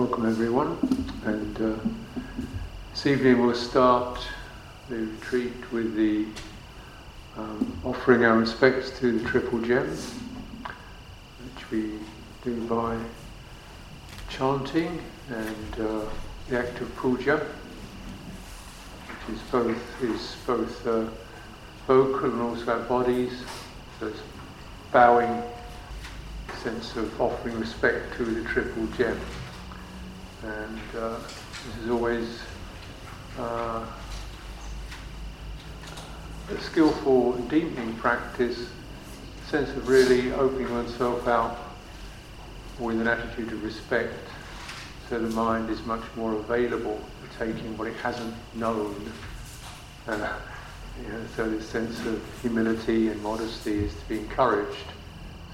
welcome everyone. And uh, this evening we'll start the retreat with the um, offering our respects to the Triple Gem, which we do by chanting and uh, the act of puja, which is both is both uh, vocal and also our bodies. So bowing sense of offering respect to the triple gem. And uh, this is always uh, a skillful deepening practice, a sense of really opening oneself out with an attitude of respect so the mind is much more available for taking what it hasn't known. Uh, you know, so this sense of humility and modesty is to be encouraged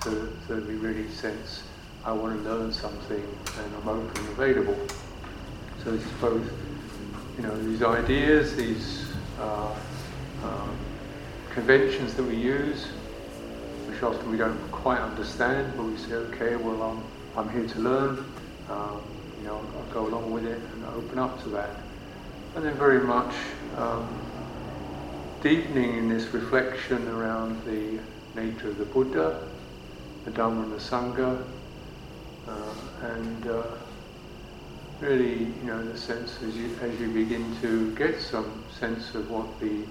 so, so we really sense I want to learn something and I'm open and available. So it's both, you know, these ideas, these uh, uh, conventions that we use, which often we don't quite understand, but we say, okay, well, I'm, I'm here to learn, um, you know, I'll go along with it and open up to that. And then very much um, deepening in this reflection around the nature of the Buddha, the Dhamma and the Sangha, and uh, really, you know, in the sense as you, as you begin to get some sense of what the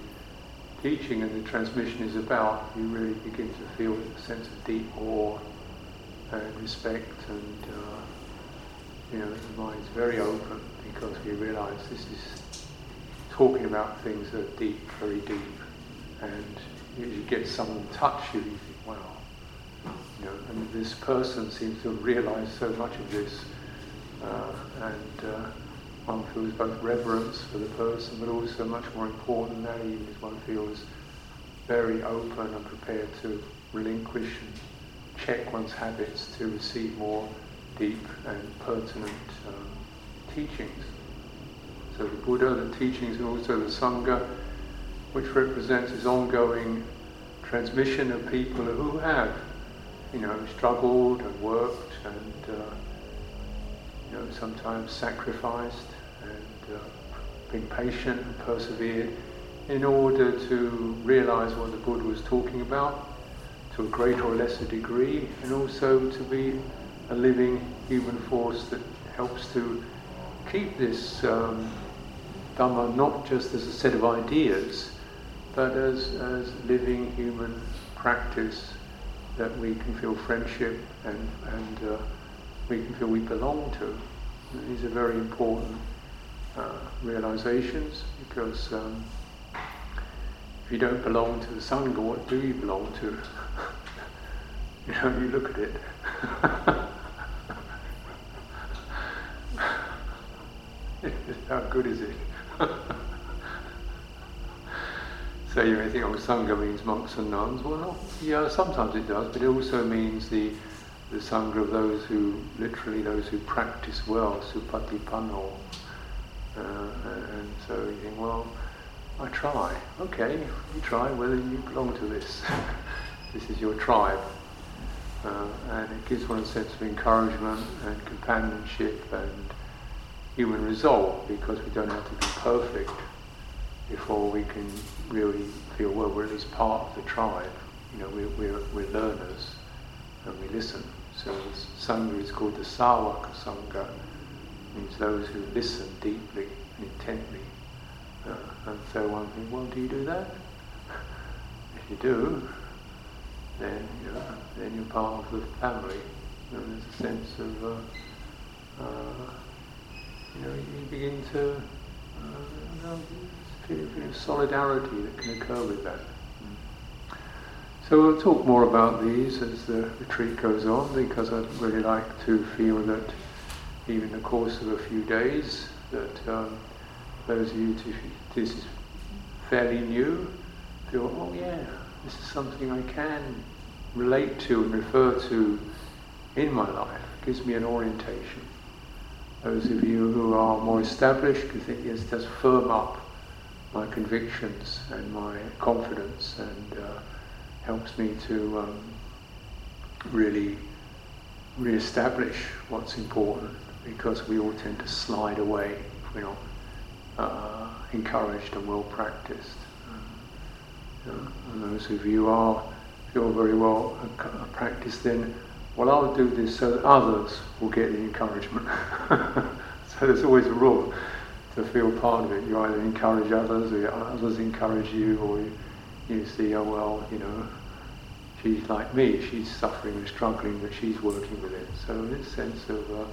teaching and the transmission is about, you really begin to feel a sense of deep awe and respect, and uh, you know, the mind's very open because we realise this is talking about things that are deep, very deep, and you get someone touch you, you you know, and this person seems to have realized so much of this, uh, and uh, one feels both reverence for the person, but also much more important than that even is one feels very open and prepared to relinquish and check one's habits to receive more deep and pertinent um, teachings. So the Buddha, the teachings, and also the Sangha, which represents his ongoing transmission of people who have you know, struggled and worked and, uh, you know, sometimes sacrificed and uh, been patient and persevered in order to realize what the Buddha was talking about to a greater or lesser degree and also to be a living human force that helps to keep this um, Dhamma not just as a set of ideas but as, as living human practice that we can feel friendship and, and uh, we can feel we belong to. These are very important uh, realizations because um, if you don't belong to the Sangha, what do you belong to? you know, you look at it. How good is it? So you may think, oh, Sangha means monks and nuns. Well, not, yeah, sometimes it does, but it also means the, the Sangha of those who, literally those who practice well, supatipanno. Uh, and so you think, well, I try. Okay, you try whether you belong to this. this is your tribe. Uh, and it gives one a sense of encouragement and companionship and human resolve because we don't have to be perfect before we can really feel, well, we're at least part of the tribe. You know, we're, we're, we're learners and we listen. So Sangha is called the Sāvaka Sangha, means those who listen deeply and intently. Uh, and so one thinks, well, do you do that? if you do, then you know, then you're part of the family. And there's a sense of, uh, uh, you know, you begin to, uh, feeling of solidarity that can occur with that. So we'll talk more about these as the retreat goes on because I'd really like to feel that even in the course of a few days that um, those of you to, this is fairly new feel, oh yeah, this is something I can relate to and refer to in my life. It gives me an orientation. Those of you who are more established can think, yes, it does firm up my convictions and my confidence and uh, helps me to um, really re-establish what's important because we all tend to slide away if we're not uh, encouraged and well practiced. Um, and those of you are feel very well practiced, then well, I'll do this so that others will get the encouragement. so there's always a rule to feel part of it. You either encourage others, or others encourage you, or you, you see, oh well, you know, she's like me, she's suffering and struggling, but she's working with it. So this sense of uh,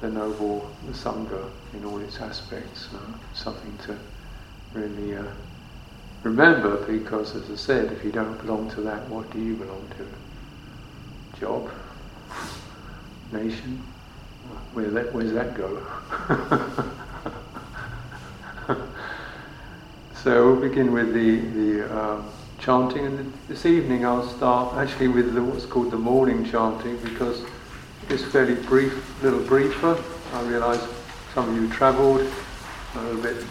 the noble, the sangha in all its aspects, uh, something to really uh, remember. Because, as I said, if you don't belong to that, what do you belong to? Job, nation. Where that, where's that go? so we'll begin with the the. Um, chanting, and this evening I'll start actually with the, what's called the morning chanting because it's fairly brief, a little briefer. I realise some of you travelled a little bit,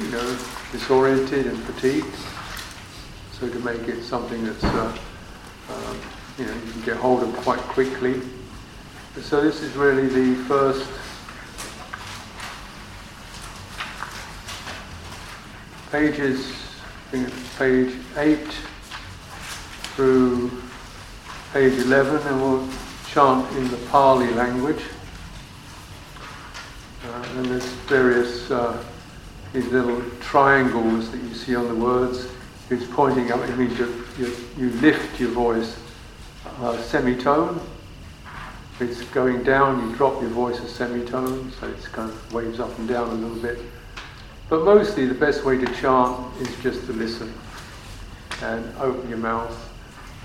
you know, disoriented and fatigued. So to make it something that's, uh, um, you know, you can get hold of quite quickly. So this is really the first pages page 8 through page 11, and we'll chant in the Pali language. Uh, and there's various uh, these little triangles that you see on the words. It's pointing up. It means you, you, you lift your voice uh, semitone. It's going down. You drop your voice a semitone, so it's kind of waves up and down a little bit. But mostly the best way to chant is just to listen and open your mouth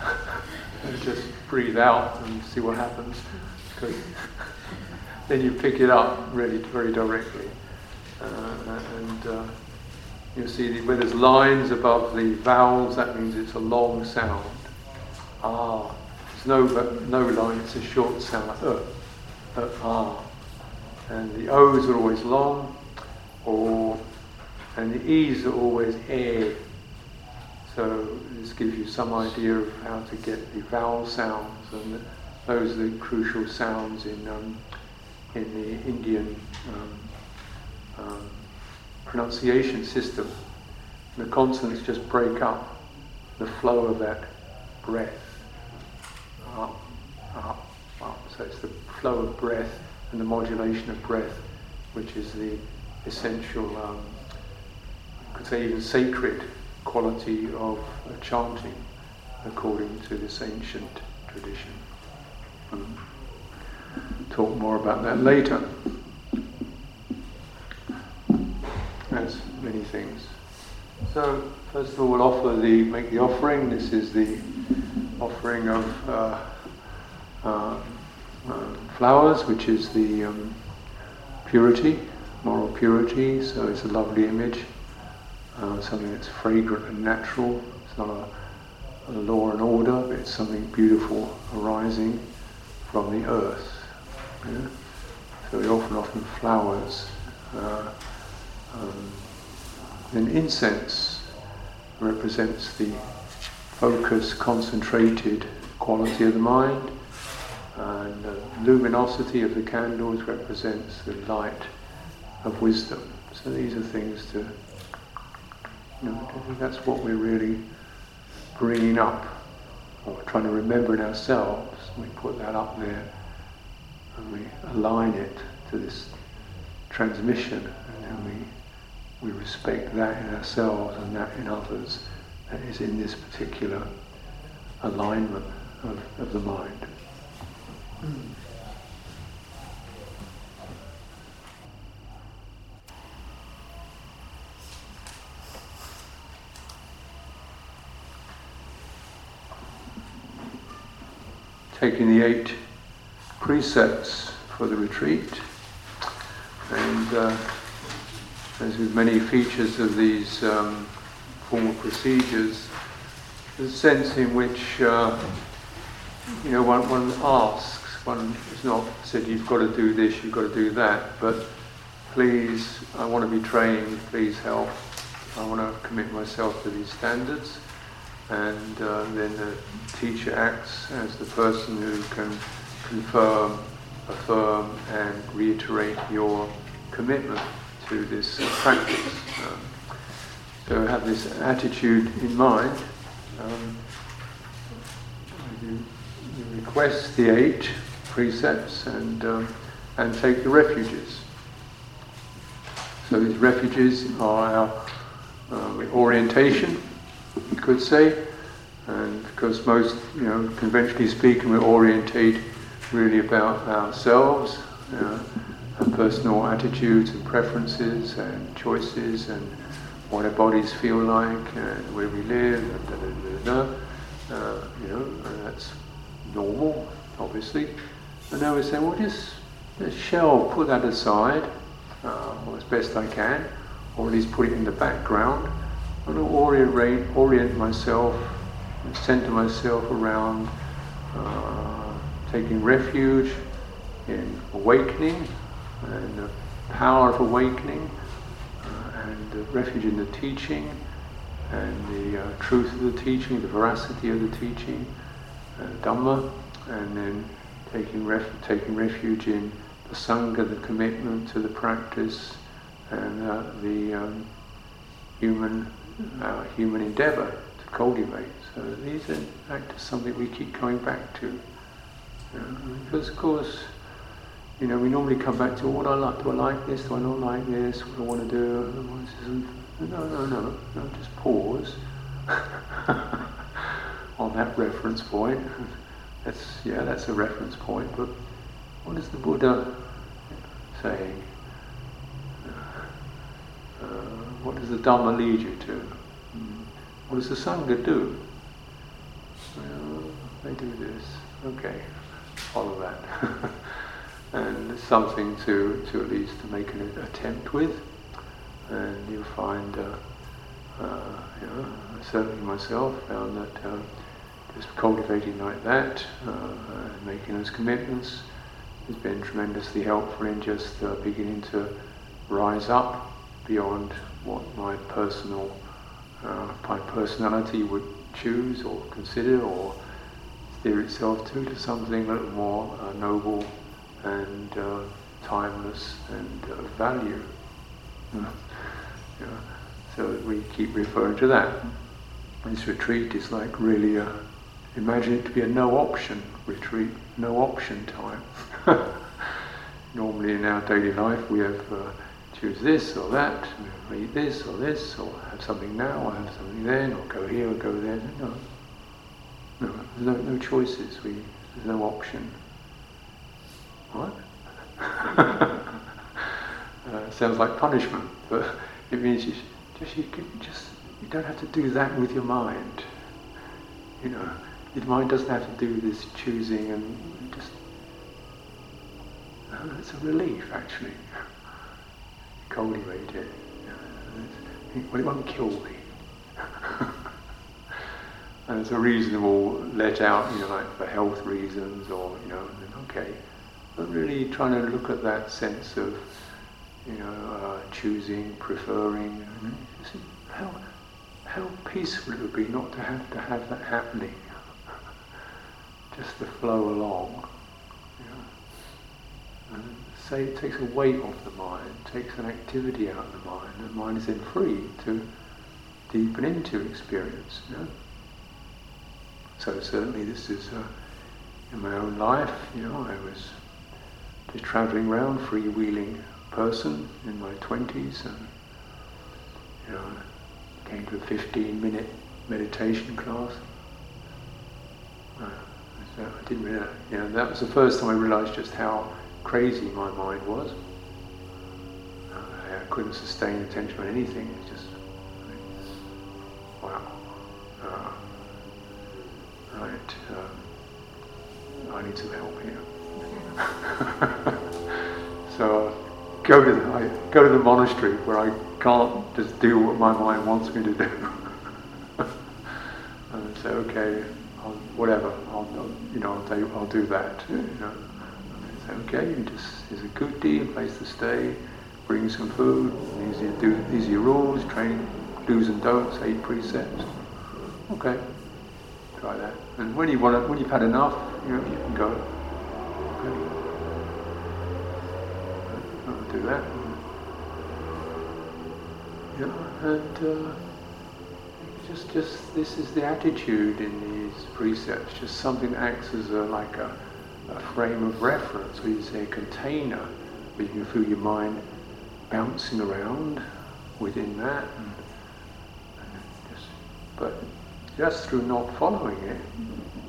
and just breathe out and see what happens. Because then you pick it up really very directly. Uh, and uh, you see where there's lines above the vowels, that means it's a long sound. Ah. There's no, no line, it's a short sound, uh, uh, ah. And the O's are always long, or and the E's are always air. So this gives you some idea of how to get the vowel sounds, and those are the crucial sounds in um, in the Indian um, um, pronunciation system. The consonants just break up the flow of that breath. Up, up, up. So it's the flow of breath and the modulation of breath, which is the essential um, could say even sacred quality of uh, chanting according to this ancient tradition. Um, talk more about that later. That's many things. So first of all, we'll offer the make the offering. This is the offering of uh, uh, uh, flowers, which is the um, purity, moral purity. So it's a lovely image uh, something that's fragrant and natural. It's not a, a, law and order, but it's something beautiful arising from the earth. Yeah? So we often often flowers. Uh, um, then incense represents the focus, concentrated quality of the mind, and the luminosity of the candles represents the light of wisdom. So these are things to you know, that's what we're really bringing up, or trying to remember in ourselves. We put that up there and we align it to this transmission, and then we, we respect that in ourselves and that in others that is in this particular alignment of, of the mind. Mm. Taking the eight precepts for the retreat. And uh, as with many features of these um, formal procedures, the sense in which uh, you know one, one asks, one is not said you've got to do this, you've got to do that, but please, I want to be trained, please help. I want to commit myself to these standards and uh, then the teacher acts as the person who can confirm affirm and reiterate your commitment to this practice. Um, so have this attitude in mind. Um, you, you, request the eight precepts and, um, and take the refuges. So these refuges are our uh, orientation, you could say, and because most, you know, conventionally speaking, we orientate really about ourselves, you know, our personal attitudes and preferences and choices and what our bodies feel like and where we live and da da da da. Uh, you know, and that's normal, obviously. And now we say, well, just, just shell, put that aside, uh, as best I can, or at least put it in the background, and orient, orient myself and center myself around uh, taking refuge in awakening and the power of awakening uh, and refuge in the teaching and the uh, truth of the teaching, the veracity of the teaching, uh, Dhamma, and then taking, ref- taking refuge in the Sangha, the commitment to the practice, and uh, the um, human, uh, human endeavour to cultivate. So these are act something we keep coming back to. Because of course, you know, we normally come back to what I like. Do I like this? Do I not like this? What do I want to do? No, no, no, no. Just pause on that reference point. That's yeah, that's a reference point. But what is the Buddha saying? Uh, what does the Dhamma lead you to? Hmm. What does the Sangha do? well, they do this. Okay, follow that. and something to, to at least to make an attempt with. And you'll find, uh, uh, you know, certainly myself found that uh, just cultivating like that, uh, making those commitments, has been tremendously helpful in just uh, beginning to rise up beyond what my personal, uh, my personality would choose or consider or steer itself to, to something a little more uh, noble and uh, timeless and uh, value. Mm. Yeah. So we keep referring to that. This retreat is like really a, imagine it to be a no option retreat, no option time. Normally in our daily life we have uh, choose this or that, read this or this, or have something now, or have something then, or go here or go there. No, no, there's no, no choices. We, there's no option. What? uh, sounds like punishment, but it means you just you just you don't have to do that with your mind. You know, your mind doesn't have to do this choosing and just. Uh, it's a relief, actually cultivate it. Well, it won't kill me. and it's a reasonable let out, you know, like for health reasons or, you know, okay. But really trying to look at that sense of, you know, uh, choosing, preferring. How, how peaceful it would be not to have to have that happening. Just to flow along. You know? Say it takes a weight off the mind, takes an activity out of the mind, and the mind is then free to deepen into experience. So certainly this is uh, in my own life, you know, I was just travelling around, freewheeling person in my twenties, and you know, came to a 15-minute meditation class. Uh, I didn't really, you know, that was the first time I realised just how crazy my mind was. I couldn't sustain attention on anything. It's just, wow. Uh, right. Um, I need some help here. so go to the, I go to the monastery where I can't just do what my mind wants me to do. and say, okay, I'll, whatever, I'll, you know, I'll do, I'll do that. You know okay, you just it's a good deal, place to stay, bring some food, these are, do, these are your rules, training, do's and don'ts, eight precepts. Okay, try that. And when you want to, when you've had enough, you know, you can go. Okay. that. Yeah, and uh, just, just this is the attitude in these precepts. Just something that acts as a, like a, a frame of reference, or you say a container, where you can feel your mind bouncing around within that. And, and just, but just through not following it,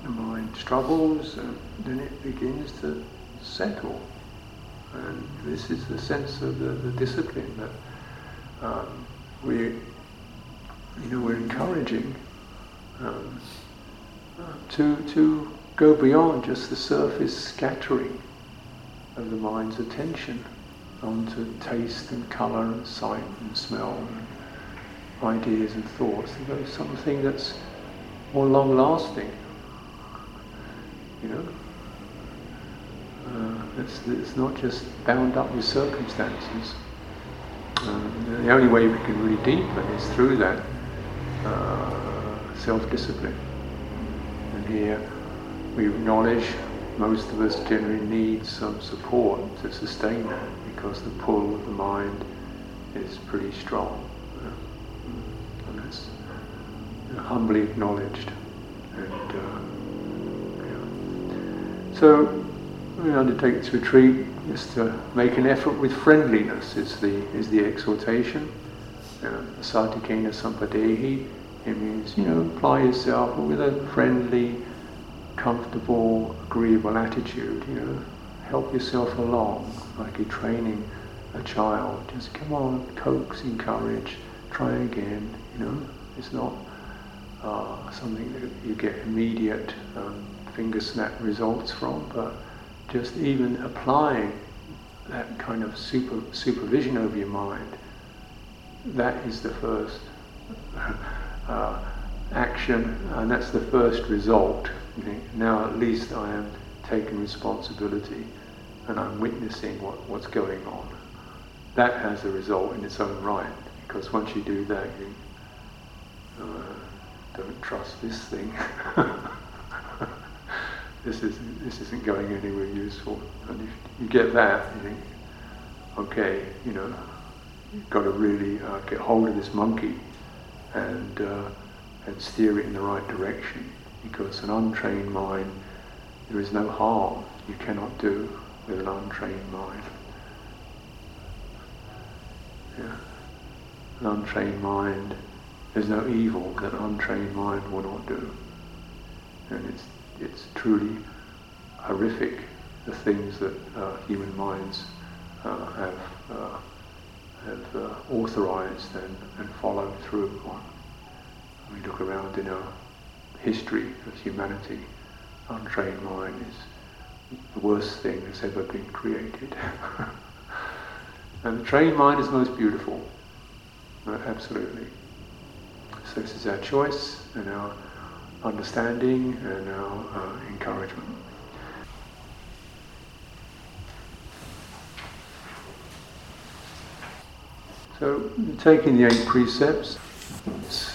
the mind struggles, and then it begins to settle. And this is the sense of the, the discipline that um, we, you know, we're encouraging um, to to go beyond just the surface scattering of the mind's attention onto taste and colour and sight and smell and ideas and thoughts. To go something that's more long lasting. You know? Uh, it's, it's not just bound up with circumstances. Uh, the only way we can really deepen is through that uh, self-discipline. And here we acknowledge most of us generally need some support to sustain that because the pull of the mind is pretty strong. And that's humbly acknowledged. And uh, yeah. so we undertake this retreat is to make an effort with friendliness. Is the is the exhortation. Uh, sampadehi. It means you know apply yourself with a friendly, comfortable, agreeable attitude. You know, help yourself along like you're training a child. Just come on, coax, encourage, try again. You know, it's not uh, something that you get immediate um, finger snap results from, but just even applying that kind of super, supervision over your mind, that is the first uh, action, and that's the first result. Now at least I am taking responsibility and I'm witnessing what, what's going on. That has a result in its own right, because once you do that, you uh, don't trust this thing. this isn't, this isn't going anywhere useful. And if you get that, you think, okay, you know, you've got to really uh, get hold of this monkey and, uh, and steer it in the right direction. Because an untrained mind, there is no harm you cannot do with an untrained mind. Yeah. An untrained mind, there's no evil that an untrained mind will not do. And it's it's truly horrific the things that uh, human minds uh, have uh, have uh, authorized and, and followed through on. We look around in our history of humanity, untrained mind is the worst thing that's ever been created. and the trained mind is most beautiful, absolutely. So this is our choice and our understanding and our uh, encouragement. So, taking the eight precepts,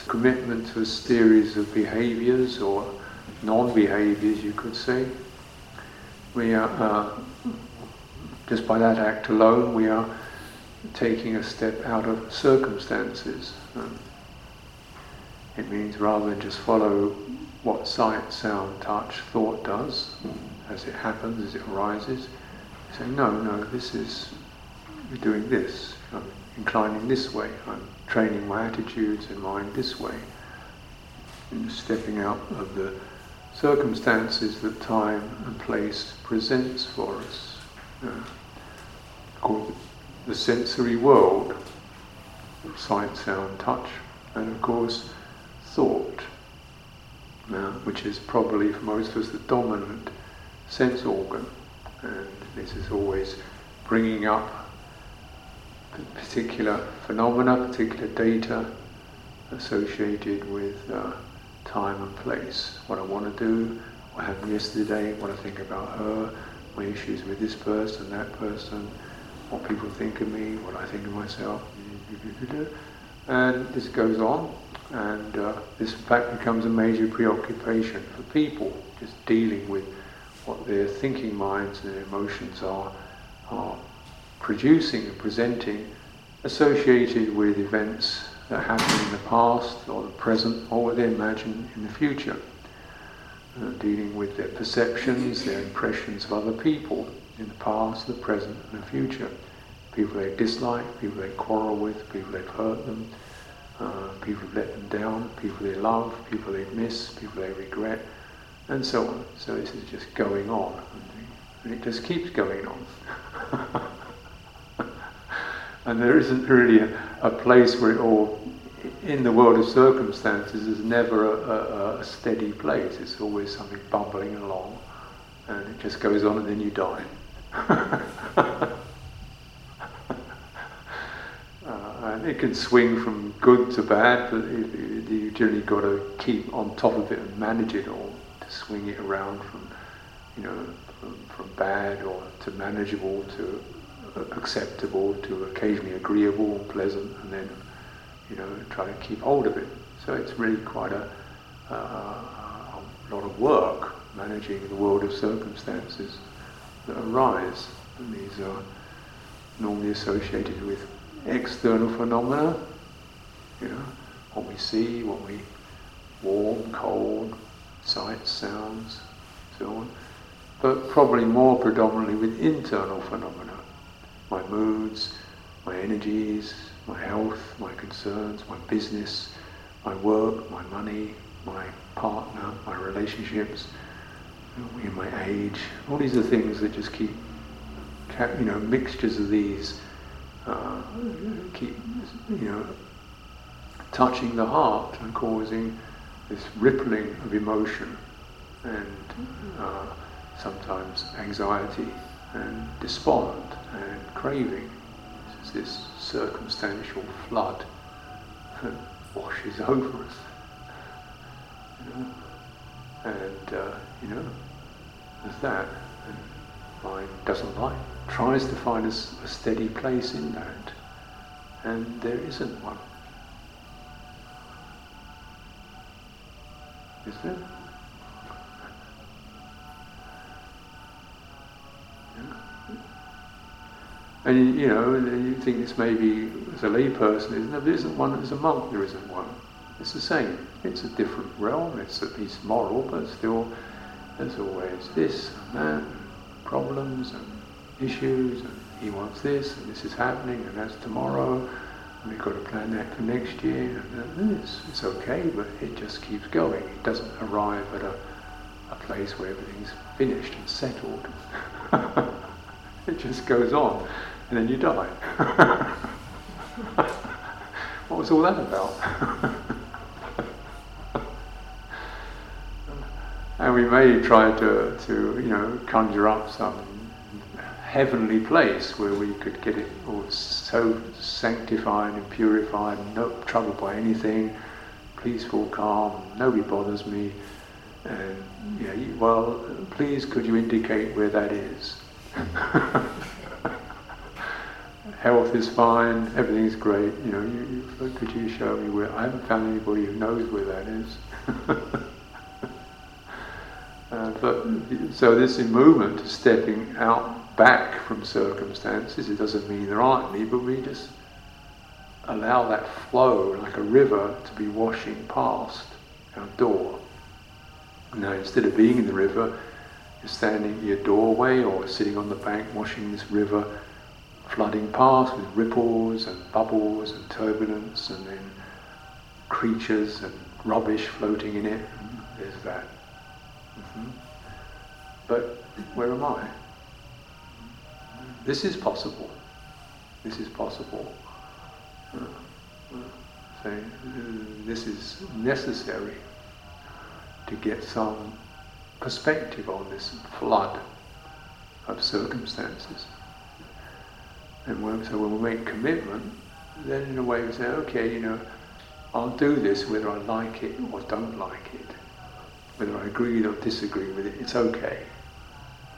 commitment to a series of behaviors or non behaviors, you could say. We are, uh, just by that act alone, we are taking a step out of circumstances. Um, it means rather than just follow what sight, sound, touch, thought does as it happens, as it arises, say, no, no, this is, we're doing this. I'm inclining this way. I'm training my attitudes and mind this way. And stepping out of the circumstances that time and place presents for us. Uh, called the sensory world, sight, sound, touch, and of course thought, uh, which is probably for most of us the dominant sense organ. And this is always bringing up particular phenomena, particular data associated with uh, time and place. What I want to do, what happened yesterday, what I think about her, my issues with this person, that person, what people think of me, what I think of myself. And this goes on and uh, this in fact becomes a major preoccupation for people, just dealing with what their thinking minds and their emotions are, are producing and presenting associated with events that happened in the past or the present or what they imagine in the future. Uh, dealing with their perceptions, their impressions of other people in the past, the present and the future. People they dislike, people they quarrel with, people they've hurt them, uh, people who've let them down, people they love, people they miss, people they regret, and so on. So this is just going on, and it just keeps going on. and there isn't really a, a, place where it all, in the world of circumstances, is never a, a, a steady place. It's always something bubbling along, and it just goes on, and then you die. Uh, and it can swing from good to bad, but you generally got to keep on top of it and manage it all to swing it around from, you know, from, from bad or to manageable to acceptable to occasionally agreeable and pleasant, and then, you know, try to keep hold of it. So it's really quite a, uh, a lot of work managing the world of circumstances that arise, and these are normally associated with external phenomena, you know, what we see, what we warm, cold, sights, sounds, so on, but probably more predominantly with internal phenomena, my moods, my energies, my health, my concerns, my business, my work, my money, my partner, my relationships, know, my age. All these are things that just keep, you know, mixtures of these uh, keep, you know, touching the heart and causing this rippling of emotion and uh, sometimes anxiety and despond and craving. It's this circumstantial flood that washes over us. You know? And, uh, you know, there's that. And mind doesn't like tries to find a, a steady place in that, and there isn't one. Is there? And you know, you think this maybe as a layperson, isn't there? Isn't one as a monk, there isn't one. It's the same. It's a different realm, it's at least moral, but still there's always this and that, problems and issues, and he wants this, and this is happening, and that's tomorrow, and we've got to plan that for next year, and this. It's okay, but it just keeps going. It doesn't arrive at a, a place where everything's finished and settled. it just goes on, and then you die. what was all that about? and we may try to, to you know, conjure up some heavenly place where we could get it all so sanctified and purified, no trouble by anything, peaceful, calm, nobody bothers me. And yeah, well, please could you indicate where that is? Health is fine, everything's great. You know, you, you, could you show me where? I haven't found anybody who knows where that is. uh, but so this movement, stepping out back from circumstances. It doesn't mean there aren't any, but we just allow that flow like a river to be washing past our door. Now, instead of being in the river, you're standing in your doorway or sitting on the bank watching this river flooding past with ripples and bubbles and turbulence and then creatures and rubbish floating in it. There's that. Mm-hmm. But where am I? This is possible. This is possible. So this is necessary to get some perspective on this flood of circumstances. And when, so when we make commitment, then in a way we say, okay, you know, I'll do this whether I like it or don't like it, whether I agree or disagree with it, it's okay,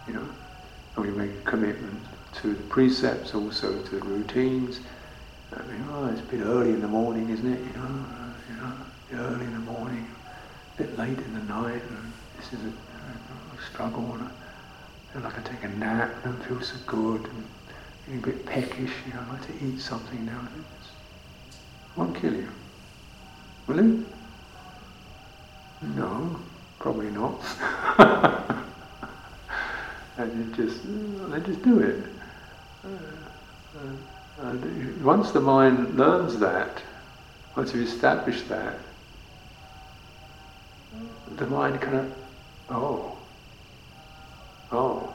you know. And we make a commitment to the precepts, also to the routines. I mean, oh, it's a bit early in the morning, isn't it? You know, you know, early in the morning, a bit late in the night, and this is a, a struggle. And I feel like I take a nap, don't feel so good. And, getting a bit peckish, you know, like to eat something now and then. Won't kill you. Will it? No, probably not. and you just, they just do it. Uh, uh, once the mind learns that, once you establish that, the mind kind of, oh, oh,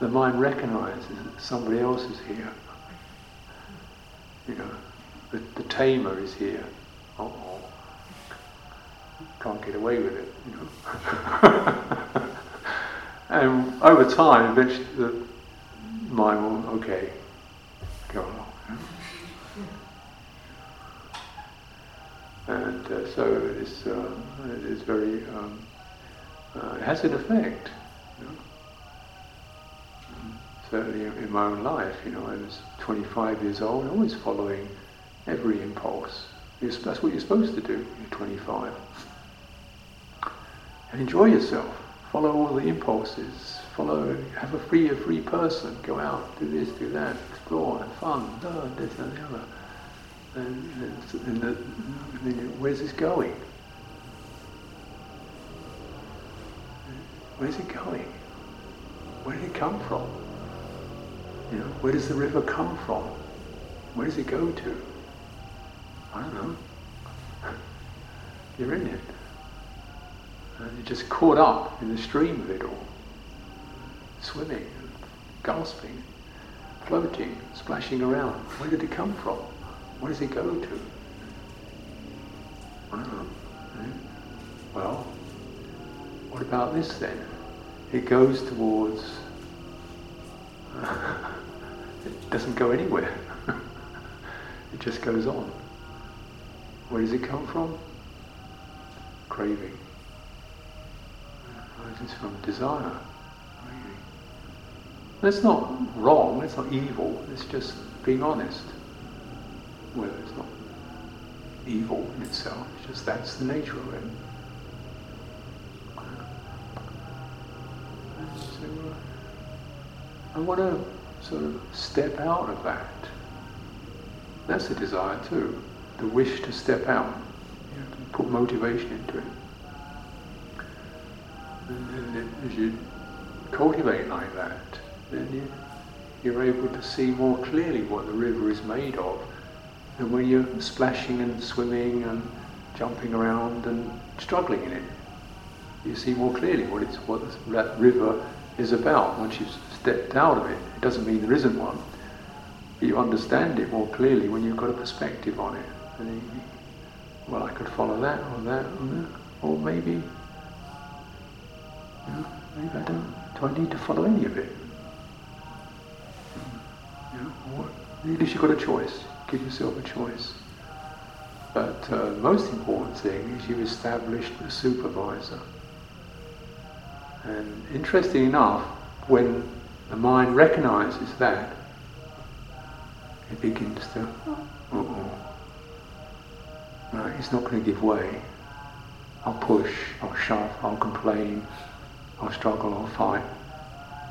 the mind recognizes that somebody else is here. You know, the, the tamer is here. Oh, can't get away with it, you know. and over time, eventually, the mind will, okay, go along. And uh, so it's, uh, it is very, um, uh, it has an effect. Certainly in my own life, you know, I was 25 years old, always following every impulse. That's what you're supposed to do you're 25. And enjoy yourself. Follow all the impulses. Follow, have a free, a free person. Go out, do this, do that, explore, have fun, learn this and the other. And, and, the, and where's this going? Where's it going? Where did it come from? You know, where does the river come from? Where does it go to? I don't know. You're in it. And you're just caught up in the stream of it all. Swimming, gasping, floating, splashing around. Where did it come from? Where does it go to? I don't know. Hmm? Well, what about this then? It goes towards. it doesn't go anywhere. it just goes on. Where does it come from? Craving. It's from desire. That's not wrong, it's not evil, it's just being honest. Well, it's not evil in itself, it's just that's the nature of it. Uh, I want to sort of step out of that. That's a desire too the wish to step out, you know, to put motivation into it. And then as you cultivate like that, then you, you're able to see more clearly what the river is made of than when you're splashing and swimming and jumping around and struggling in it. You see more clearly what it's what that river is about once you've stepped out of it. It doesn't mean there isn't one, but you understand it more clearly when you've got a perspective on it. And he, well, I could follow that or that or that, or maybe, you know, maybe I don't. Do I need to follow any of it? You know, what, at least you've got a choice. Give yourself a choice. But uh, the most important thing is you've established a supervisor. And interesting enough, when the mind recognizes that, it begins to, uh-oh, Right? He's not going to give way. I'll push, I'll shove, I'll complain, I'll struggle, I'll fight.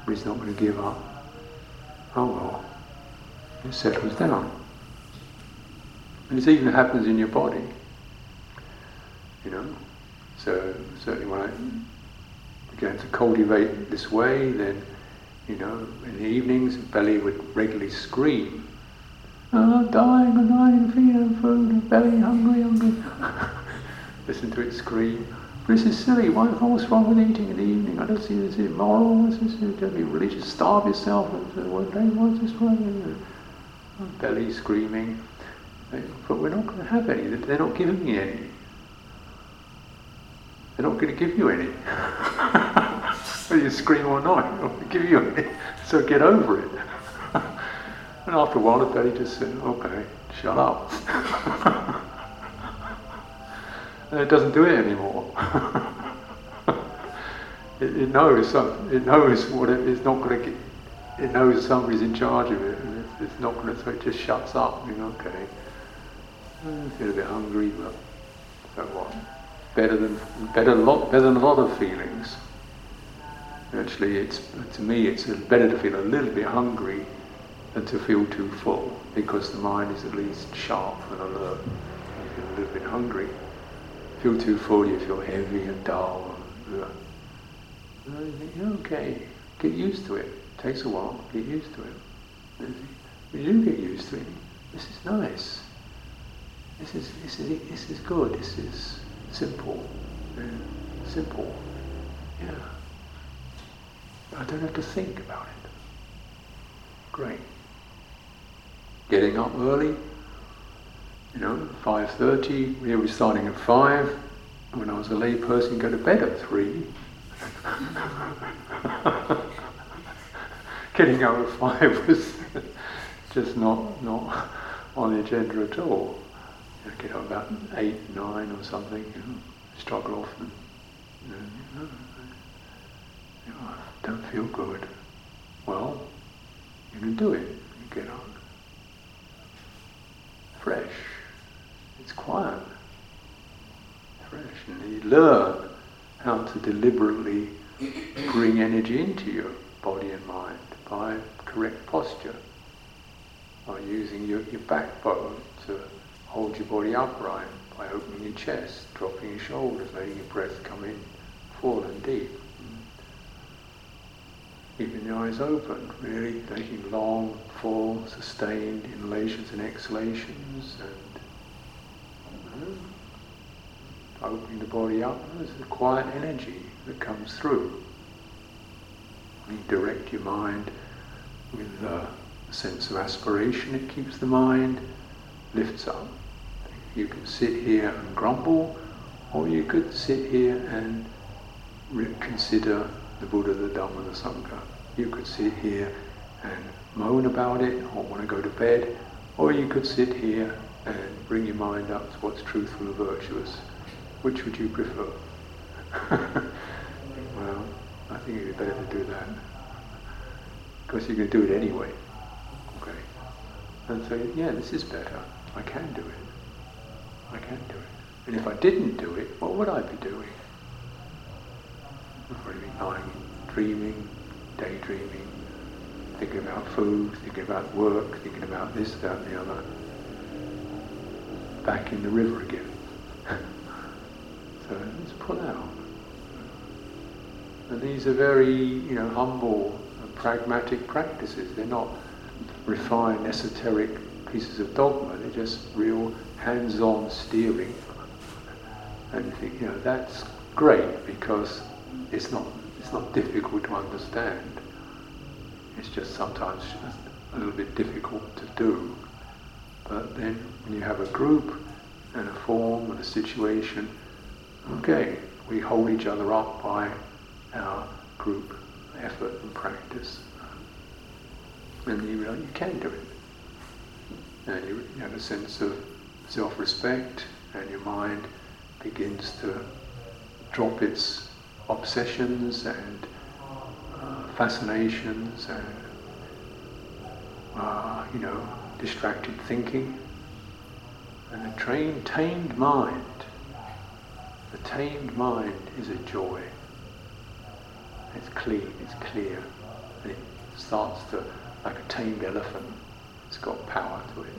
But he's not going to give up. Oh well, it settles down. And it even happens in your body. You know? So certainly when I began to cultivate this way, then, you know, in the evenings, belly would regularly scream Oh, dying, I'm dying, feeding food, belly hungry, hungry. Listen to it scream. This is silly. Why, what's wrong with eating in the evening? I don't see this immoral. This? Don't be religious. Starve yourself. One day, what's this one? Belly screaming. But we're not going to have any. They're not giving me any. They're not going to give you any. Whether you scream or not, they're not give you any. So get over it. And after a while, the belly just said, okay, shut up. and it doesn't do it anymore. it, it, knows some, it knows what it is not going to get. It knows somebody's in charge of it, and it's, it's not going to. So it just shuts up. You know, okay. I feel a bit hungry, but so what? Better than better lot better than a lot of feelings. Actually, it's to me it's better to feel a little bit hungry than to feel too full, because the mind is at least sharp and alert. You feel a little bit hungry. Feel too full, you feel heavy and dull. And you think, okay, get used to it. it. Takes a while, get used to it. When you get used to it, this is nice. This is this is this is good. This is simple. Yeah. Simple. Yeah. I don't have to think about it. Great. Getting up early, you know, 5.30, we were starting at 5. When I was a lay person, go to bed at 3. Getting up at 5 was just not, not on the agenda at all. Know, get up about 8, 9 or something, you know, struggle off and, you know, oh, you know, don't feel good. Well, you can do it. You get up. Fresh. It's quiet. Fresh. And you learn how to deliberately bring energy into your body and mind by correct posture, by using your, your backbone to hold your body upright, by opening your chest, dropping your shoulders, letting your breath come in full and deep. Keeping the eyes open, really taking long, full, sustained inhalations and exhalations and uh, opening the body up. Uh, there's a quiet energy that comes through. You direct your mind with uh, a sense of aspiration, it keeps the mind, lifts up. You can sit here and grumble, or you could sit here and consider the Buddha, the Dhamma, the Sangha. You could sit here and moan about it or want to go to bed, or you could sit here and bring your mind up to what's truthful and virtuous. Which would you prefer? well, I think it'd be better to do that. Because you can do it anyway. Okay. And so, yeah, this is better. I can do it. I can do it. And if I didn't do it, what would I be doing? I'd probably be lying, dreaming, daydreaming, thinking about food, thinking about work, thinking about this, that, and the other. Back in the river again. so let's pull out. And these are very, you know, humble, uh, pragmatic practices. They're not refined, esoteric pieces of dogma. They're just real hands-on steering. And you think, you know, that's great because it's not it's not difficult to understand. It's just sometimes just a little bit difficult to do. But then when you have a group and a form and a situation, okay, we hold each other up by our group effort and practice. And you, you can do it. And you have a sense of self-respect and your mind begins to drop its obsessions and uh, fascinations and uh, you know distracted thinking. And a trained tamed mind the tamed mind is a joy. It's clean it's clear. And it starts to like a tamed elephant it's got power to it.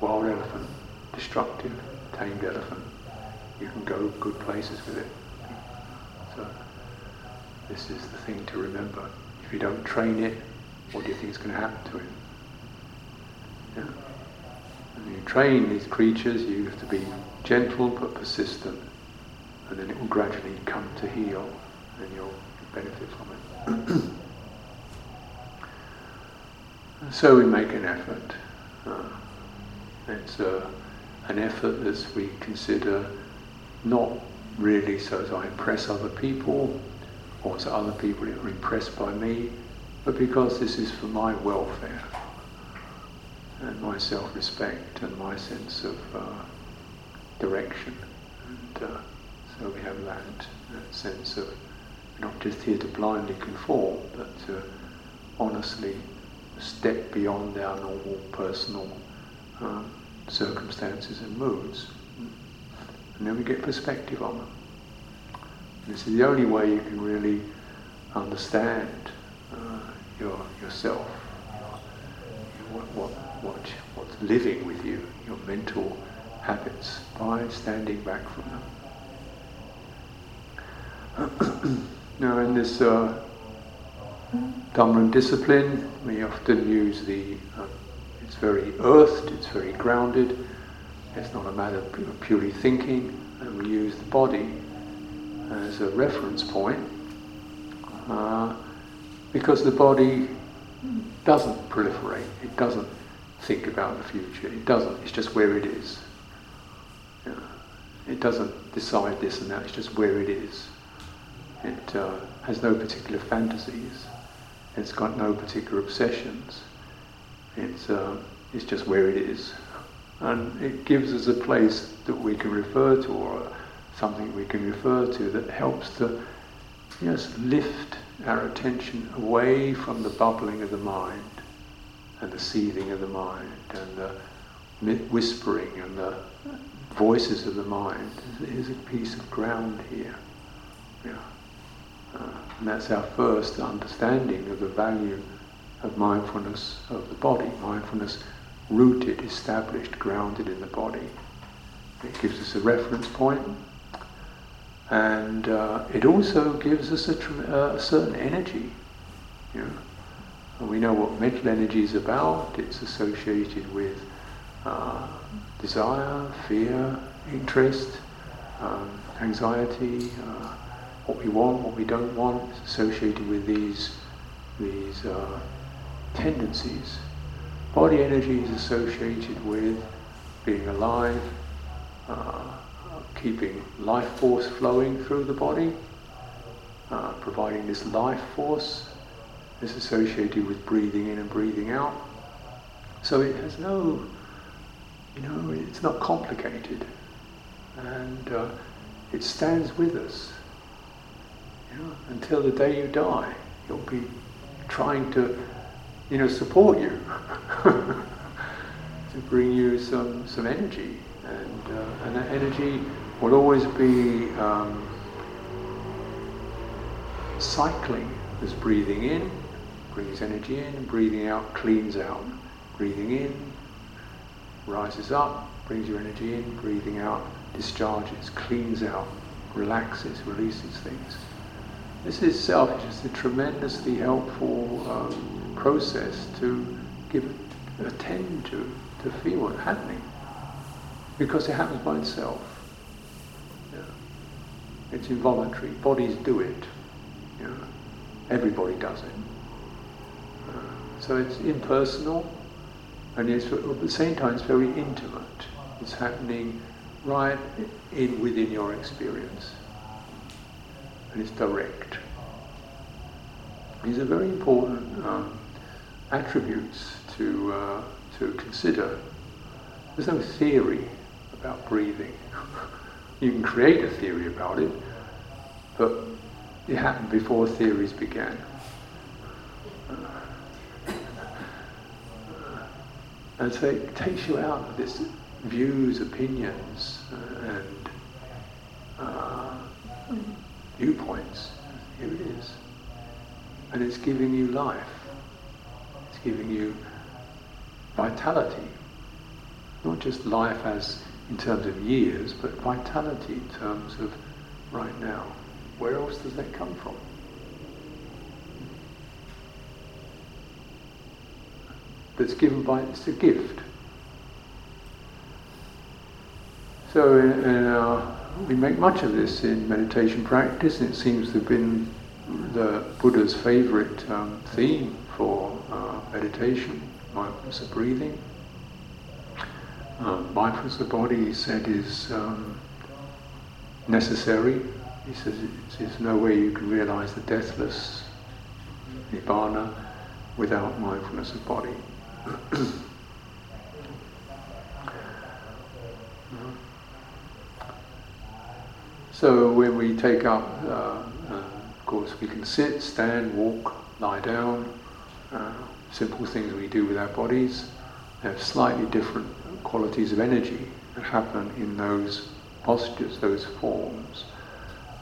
Wild elephant destructive tamed elephant you can go good places with it so this is the thing to remember. If you don't train it, what do you think is going to happen to it? Yeah? When you train these creatures, you have to be gentle but persistent, and then it will gradually come to heel, and you'll benefit from it. so we make an effort. Uh, it's uh, an effort that we consider not really so as I impress other people or so other people are impressed by me, but because this is for my welfare and my self-respect and my sense of uh, direction. And uh, so we have that, that sense of not just here to blindly conform, but to honestly step beyond our normal personal um, circumstances and moods. And then we get perspective on them. This is the only way you can really understand uh, your, yourself, what, what, what's living with you, your mental habits, by standing back from them. now, in this uh, Dhamma discipline, we often use the, uh, it's very earthed, it's very grounded, it's not a matter of purely thinking, and we use the body as a reference point uh, because the body doesn't proliferate, it doesn't think about the future, it doesn't, it's just where it is. Yeah. It doesn't decide this and that, it's just where it is. It uh, has no particular fantasies, it's got no particular obsessions, it's, uh, it's just where it is. And it gives us a place that we can refer to or something we can refer to that helps to just lift our attention away from the bubbling of the mind and the seething of the mind and the whispering and the voices of the mind. There's a piece of ground here. Yeah. Uh, and that's our first understanding of the value of mindfulness of the body. Mindfulness rooted, established, grounded in the body. It gives us a reference point, and uh, it also gives us a, uh, a certain energy. You know? And we know what mental energy is about. It's associated with uh, desire, fear, interest, um, anxiety, uh, what we want, what we don't want. It's associated with these these uh, tendencies. Body energy is associated with being alive, uh, keeping life force flowing through the body, uh, providing this life force is associated with breathing in and breathing out. So it has no, you know, it's not complicated. And uh, it stands with us. You know, until the day you die, you'll be trying to you know, support you, to bring you some, some energy. And, uh, and that energy will always be um, cycling. There's breathing in, brings energy in, breathing out, cleans out. Breathing in, rises up, brings your energy in, breathing out, discharges, cleans out, relaxes, releases things. This is itself is just a tremendously helpful um, process to give attend to, to feel what's happening. Because it happens by itself. Yeah. It's involuntary. Bodies do it. Yeah. Everybody does it. Uh, so it's impersonal and it's at the same time it's very intimate. It's happening right in within your experience. And it's direct. These are very important um, attributes to, uh, to consider. There's no theory about breathing. you can create a theory about it, but it happened before theories began. and so it takes you out of this views, opinions, uh, and uh, viewpoints. Here it is. And it's giving you life giving you vitality. Not just life as in terms of years, but vitality in terms of right now. Where else does that come from? That's given by, it's a gift. So in, in our, we make much of this in meditation practice, and it seems to have been the Buddha's favorite um, theme for uh, meditation, mindfulness of breathing. Um, mindfulness of body, he said, is um, necessary. He says there's no way you can realize the deathless nibbana without mindfulness of body. so when we take up, uh, uh, of course, we can sit, stand, walk, lie down, uh, simple things we do with our bodies they have slightly different qualities of energy that happen in those postures, those forms.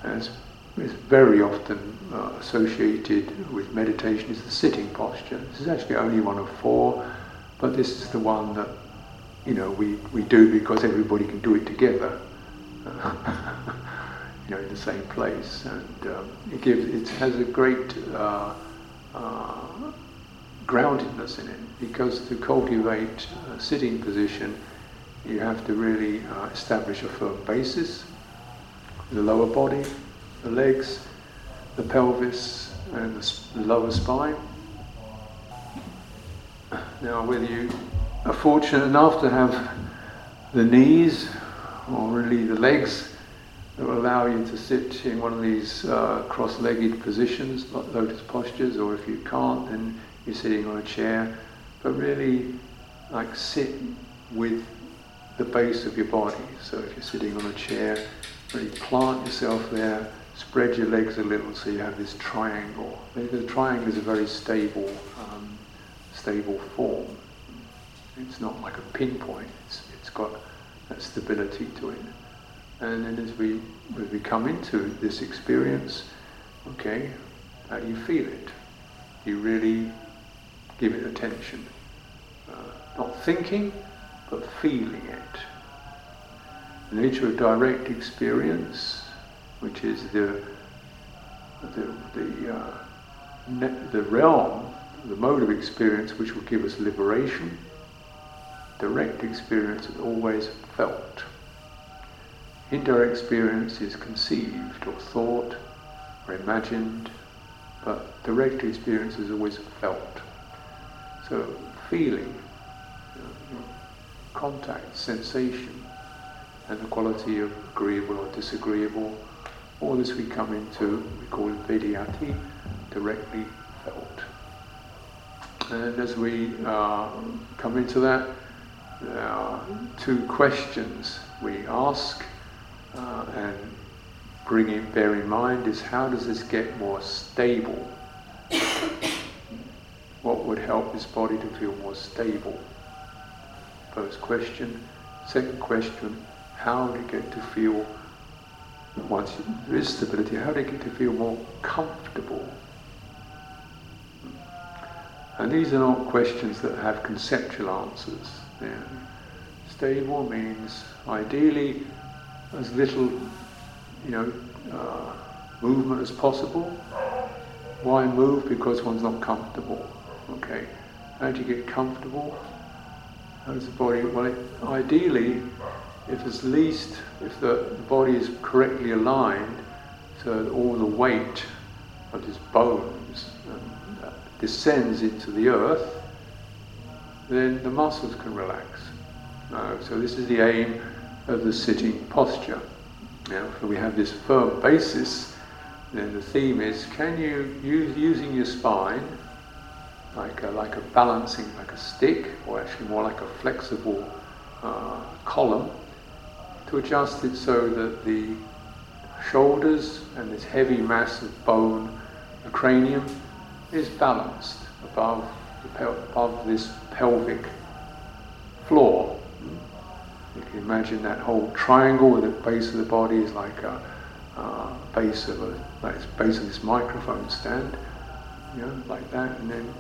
As is very often uh, associated with meditation is the sitting posture. This is actually only one of four but this is the one that you know we, we do because everybody can do it together. you know, in the same place, and um, it gives it has a great uh, uh, groundedness in it because to cultivate a sitting position, you have to really uh, establish a firm basis, the lower body, the legs, the pelvis, and the lower spine. Now, whether you are fortunate enough to have the knees or really the legs that will allow you to sit in one of these uh, cross-legged positions, lotus postures, or if you can't, then you're sitting on a chair. But really, like sit with the base of your body. So if you're sitting on a chair, really plant yourself there, spread your legs a little so you have this triangle. The triangle is a very stable, um, stable form. It's not like a pinpoint. It's, it's got that stability to it. And then as we, as we come into this experience, okay, how do you feel it? You really give it attention. Uh, not thinking, but feeling it. The nature of direct experience, which is the, the, the, uh, ne- the realm, the mode of experience which will give us liberation, direct experience is always felt. Indirect experience is conceived or thought or imagined, but direct experience is always felt. So feeling, contact, sensation, and the quality of agreeable or disagreeable, all this we come into, we call it Vedayati, directly felt. And as we uh, come into that, there are two questions we ask uh, and bring in, bear in mind is how does this get more stable? Would help this body to feel more stable? First question. Second question, how do you get to feel, once there is stability, how do you get to feel more comfortable? And these are not questions that have conceptual answers. Yeah. Stable means ideally as little, you know, uh, movement as possible. Why move? Because one's not comfortable. Okay. How do you get comfortable? How does the body? Well, ideally, if it's least, if the, the body is correctly aligned, so that all the weight of his bones uh, descends into the earth, then the muscles can relax. So this is the aim of the sitting posture. Now, so we have this firm basis, then the theme is can you, use, using your spine, like a, like a balancing, like a stick, or actually more like a flexible uh, column, to adjust it so that the shoulders and this heavy mass of bone, the cranium, is balanced above, pel- above this pelvic floor. You can imagine that whole triangle with the base of the body is like a uh, base of a like base of this microphone stand, you know, like that, and then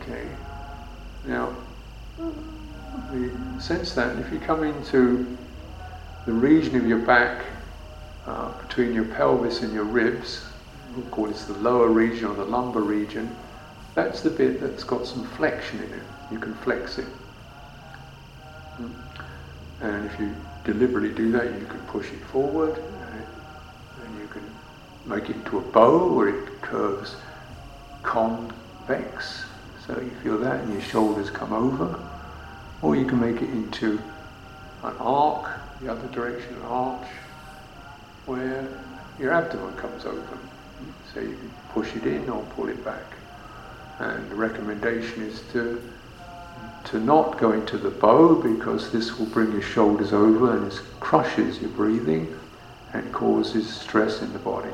okay. Now, we sense that if you come into the region of your back uh, between your pelvis and your ribs, we'll call this the lower region or the lumbar region, that's the bit that's got some flexion in it. You can flex it. And if you deliberately do that, you can push it forward, and you can make it into a bow where it curves convex. So you feel that, and your shoulders come over. Or you can make it into an arc, the other direction, an arch, where your abdomen comes open. So you can push it in or pull it back. And the recommendation is to to not go into the bow because this will bring your shoulders over and it crushes your breathing and causes stress in the body.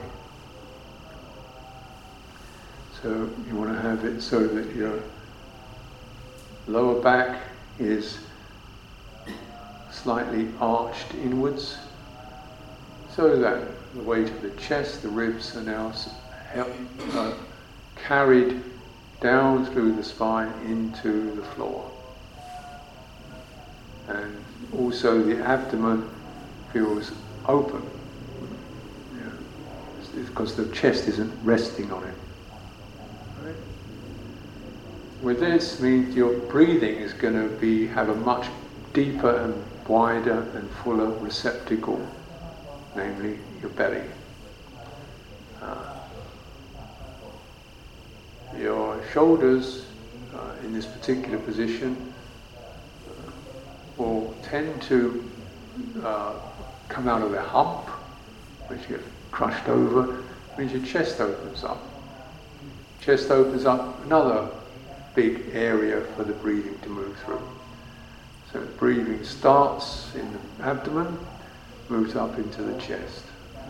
So you want to have it so that your lower back is slightly arched inwards so that the weight of the chest, the ribs are now uh, carried down through the spine into the floor. And also the abdomen feels open. because the chest isn't resting on it. Right? With this means your breathing is going to be have a much deeper and wider and fuller receptacle, namely your belly. Uh, your shoulders uh, in this particular position uh, will tend to uh, come out of their hump, which gets crushed over, means your chest opens up. Chest opens up another big area for the breathing to move through. So breathing starts in the abdomen, moves up into the chest.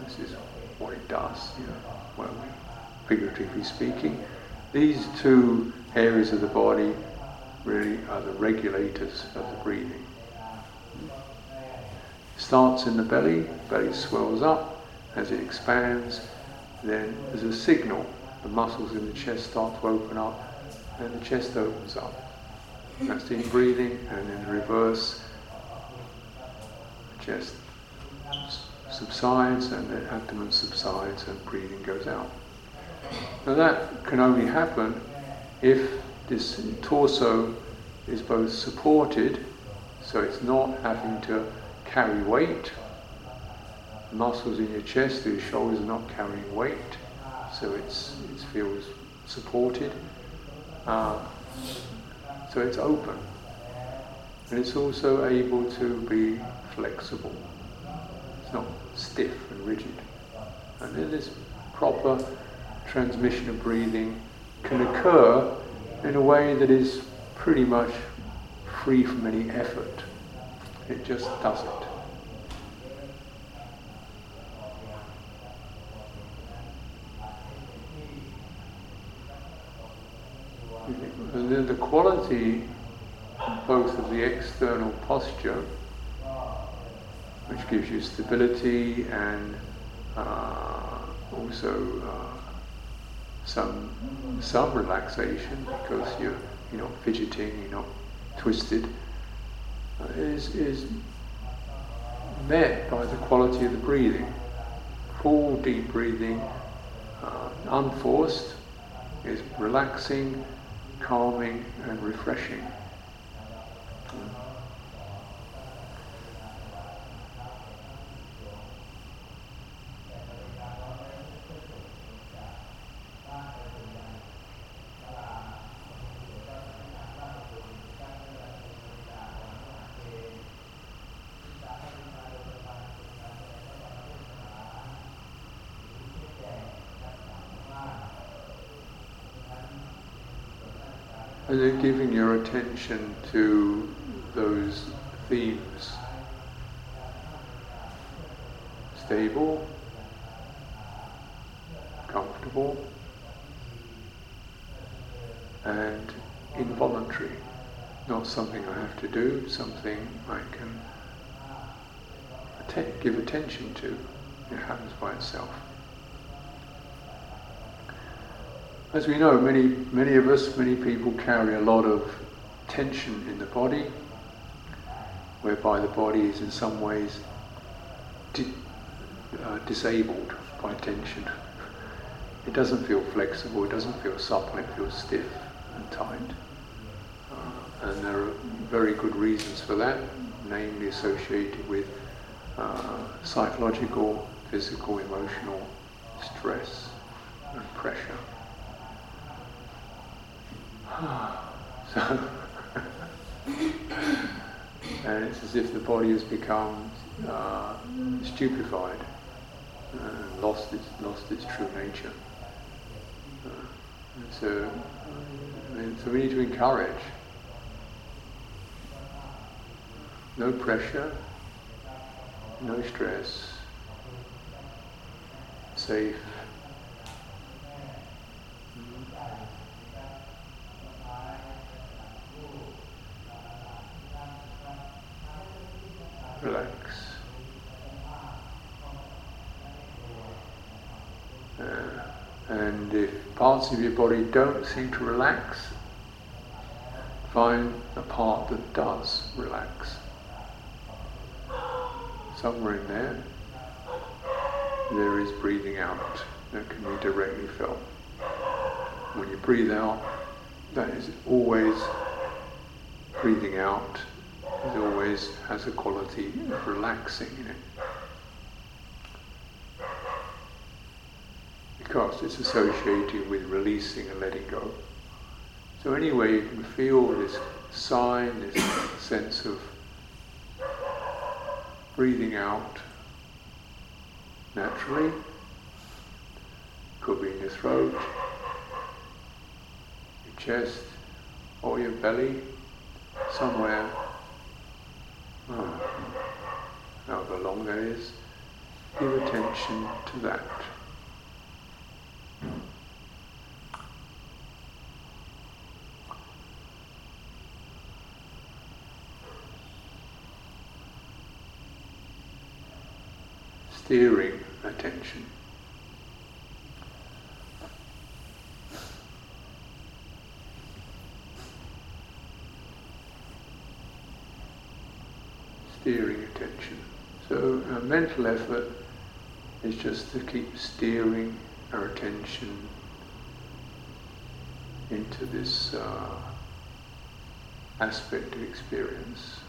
This is what it does, you know, figuratively speaking. These two areas of the body really are the regulators of the breathing. Starts in the belly, belly swells up as it expands, then there's a signal. The muscles in the chest start to open up, and the chest opens up. That's the breathing, and in reverse, the chest subsides and the abdomen subsides and breathing goes out. Now that can only happen if this torso is both supported, so it's not having to carry weight. Muscles in your chest, your shoulders are not carrying weight, so it's, it feels supported. Uh, so it's open. And it's also able to be flexible. It's not stiff and rigid. And then this proper transmission of breathing can occur in a way that is pretty much free from any effort. It just does it. Then the quality both of the external posture, which gives you stability and uh, also uh, some some relaxation because you're you're not fidgeting, you're not twisted, uh, is is met by the quality of the breathing. Full deep breathing, uh, unforced, is relaxing, calming, and refreshing. And then giving your attention to those themes. Stable, comfortable, and involuntary. Not something I have to do, something I can give attention to. It happens by itself. As we know, many, many of us, many people carry a lot of tension in the body, whereby the body is in some ways di- uh, disabled by tension. It doesn't feel flexible, it doesn't feel supple, it feels stiff and tight. Uh, and there are very good reasons for that, namely associated with uh, psychological, physical, emotional stress and pressure. So, and it's as if the body has become uh, stupefied and lost its lost its true nature. Uh, so, I mean, so we need to encourage. No pressure, no stress, safe, relax. Uh, and if parts of your body don't seem to relax, find a part that does relax. somewhere in there, there is breathing out that can be directly felt. When you breathe out, that is always breathing out it always has a quality of relaxing in it. It's associated with releasing and letting go. So anyway, you can feel this sign, this sense of breathing out naturally. Could be in your throat, your chest, or your belly, somewhere Oh, however long that is, give attention to that. Steering attention. steering attention. So a mental effort is just to keep steering our attention into this uh, aspect of experience.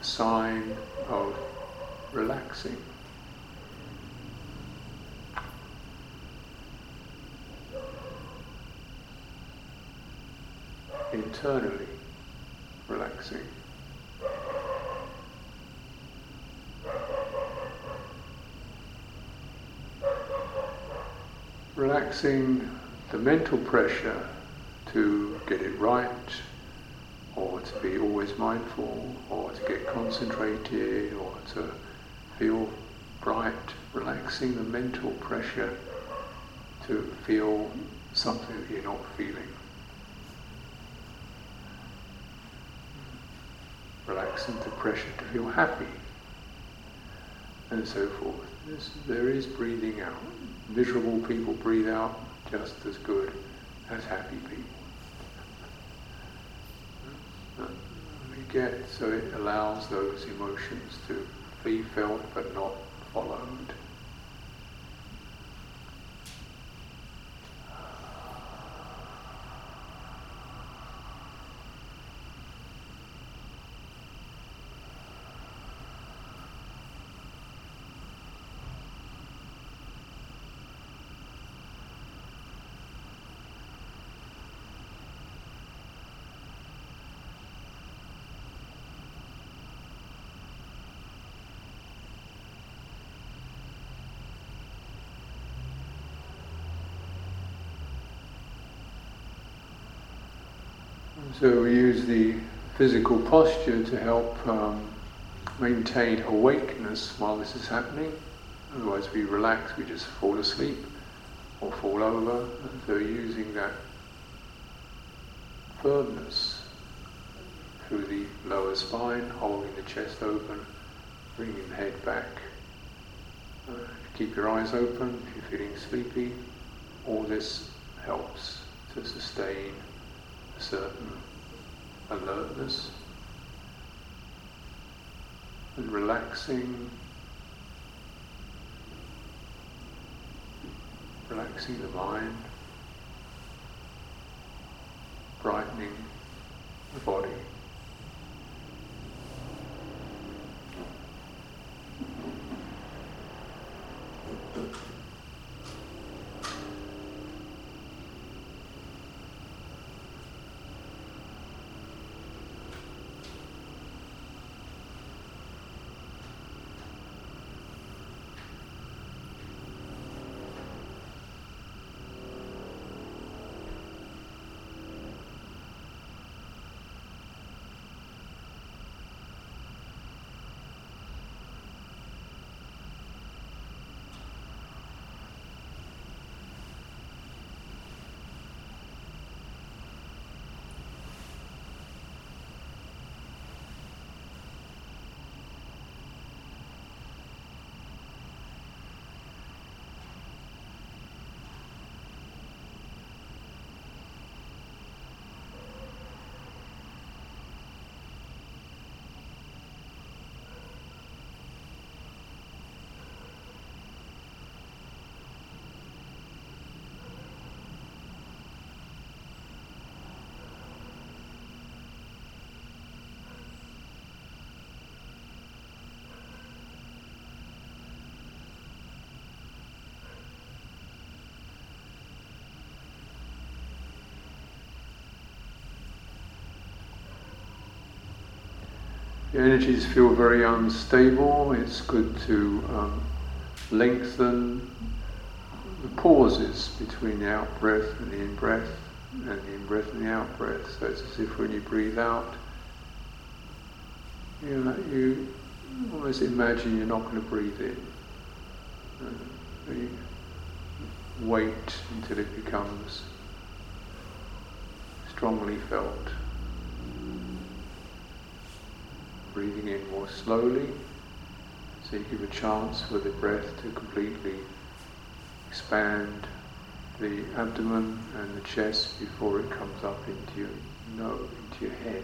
Sign of relaxing. Internally relaxing. Relaxing the mental pressure to get it right, or to be always mindful, or to get concentrated, or to feel bright, relaxing the mental pressure to feel something that you're not feeling. Relaxing the pressure to feel happy, and so forth. There's, there is breathing out. Miserable people breathe out just as good as happy people. We get so it allows those emotions to be felt but not followed. So we use the physical posture to help um, maintain awakeness while this is happening. Otherwise, we relax, we just fall asleep or fall over. So, using that firmness through the lower spine, holding the chest open, bringing the head back. Uh, keep your eyes open if you're feeling sleepy. All this helps to sustain a certain alertness and relaxing, relaxing the mind, brightening the body. Your energies feel very unstable, it's good to um, lengthen the pauses between the out breath and the in breath, and the in breath and the out breath. So it's as if when you breathe out, you, know, you almost imagine you're not going to breathe in. Uh, you wait until it becomes strongly felt. Breathing in more slowly, so you give a chance for the breath to completely expand the abdomen and the chest before it comes up into your nose, into your head.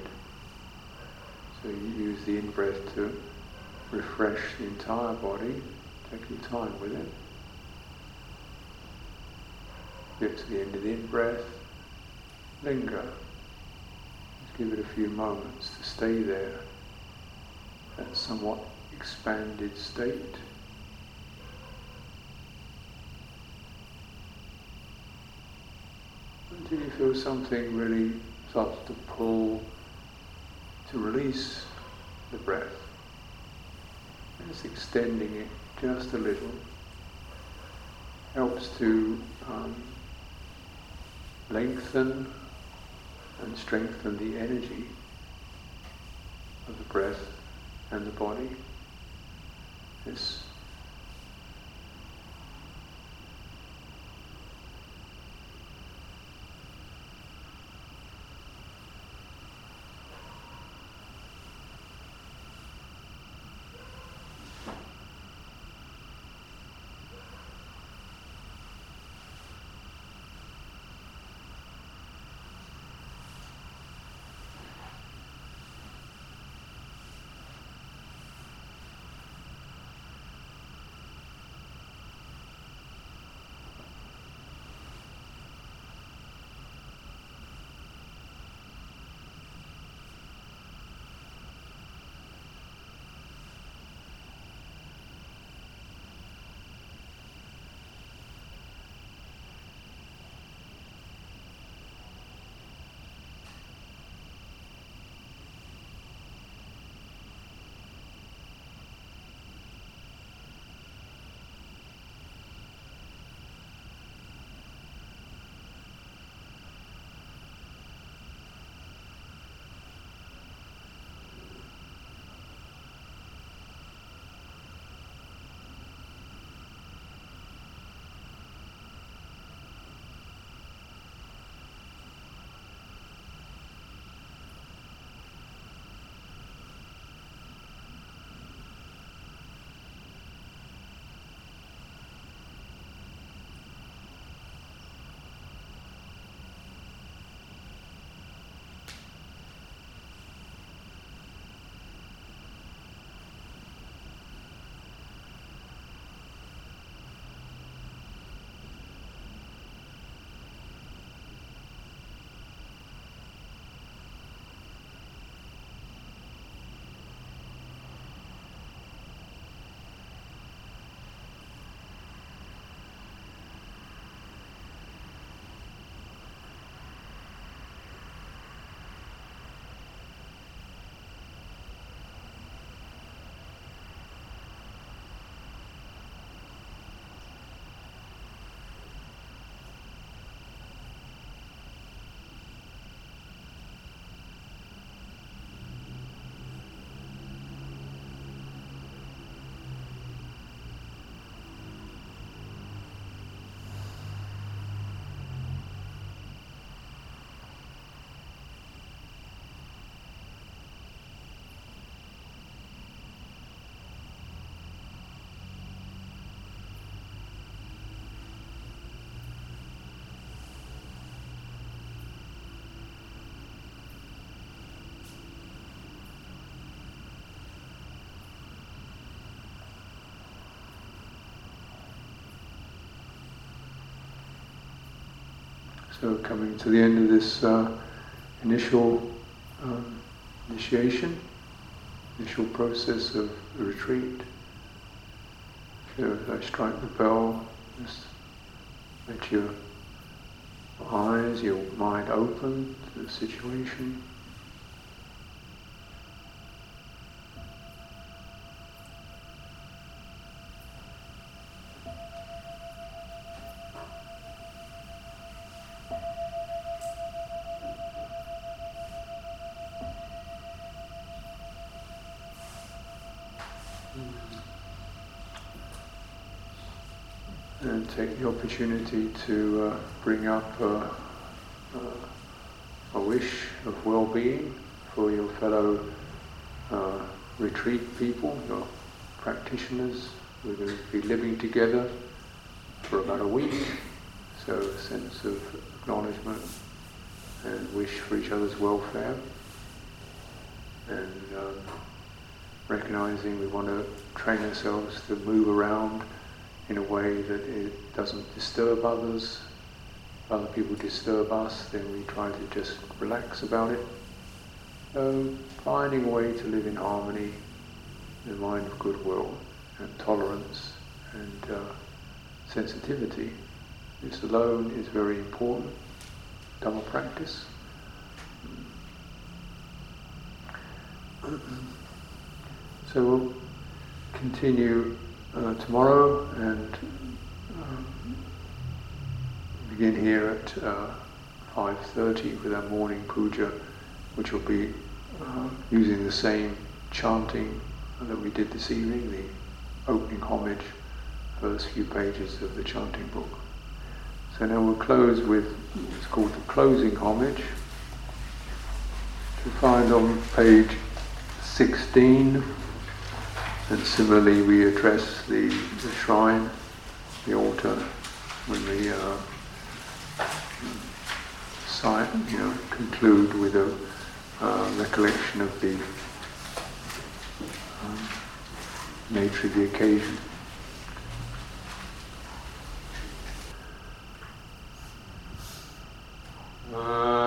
So you use the in-breath to refresh the entire body. Take your time with it. Get to the end of the in-breath. Linger. Just give it a few moments to stay there. That somewhat expanded state. Until you feel something really starts to pull to release the breath. Just extending it just a little helps to um, lengthen and strengthen the energy of the breath and the body. This So coming to the end of this uh, initial um, initiation, initial process of the retreat. So as I strike the bell, just let your eyes, your mind open to the situation. The opportunity to uh, bring up uh, a wish of well-being for your fellow uh, retreat people, your practitioners. We're going to be living together for about a week, so a sense of acknowledgement and wish for each other's welfare, and um, recognizing we want to train ourselves to move around in a way that it doesn't disturb others. Other people disturb us, then we try to just relax about it. So finding a way to live in harmony, in a mind of goodwill and tolerance and uh, sensitivity. This alone is very important. Dhamma practice. So we'll continue uh, tomorrow and um, begin here at uh, 5.30 with our morning puja, which will be uh, using the same chanting that we did this evening, the opening homage, first few pages of the chanting book. So now we'll close with what's called the closing homage. To find on page 16, and similarly we address the, the shrine, the altar, when we uh, you know, conclude with a uh, recollection of the um, nature of the occasion. Supatipanno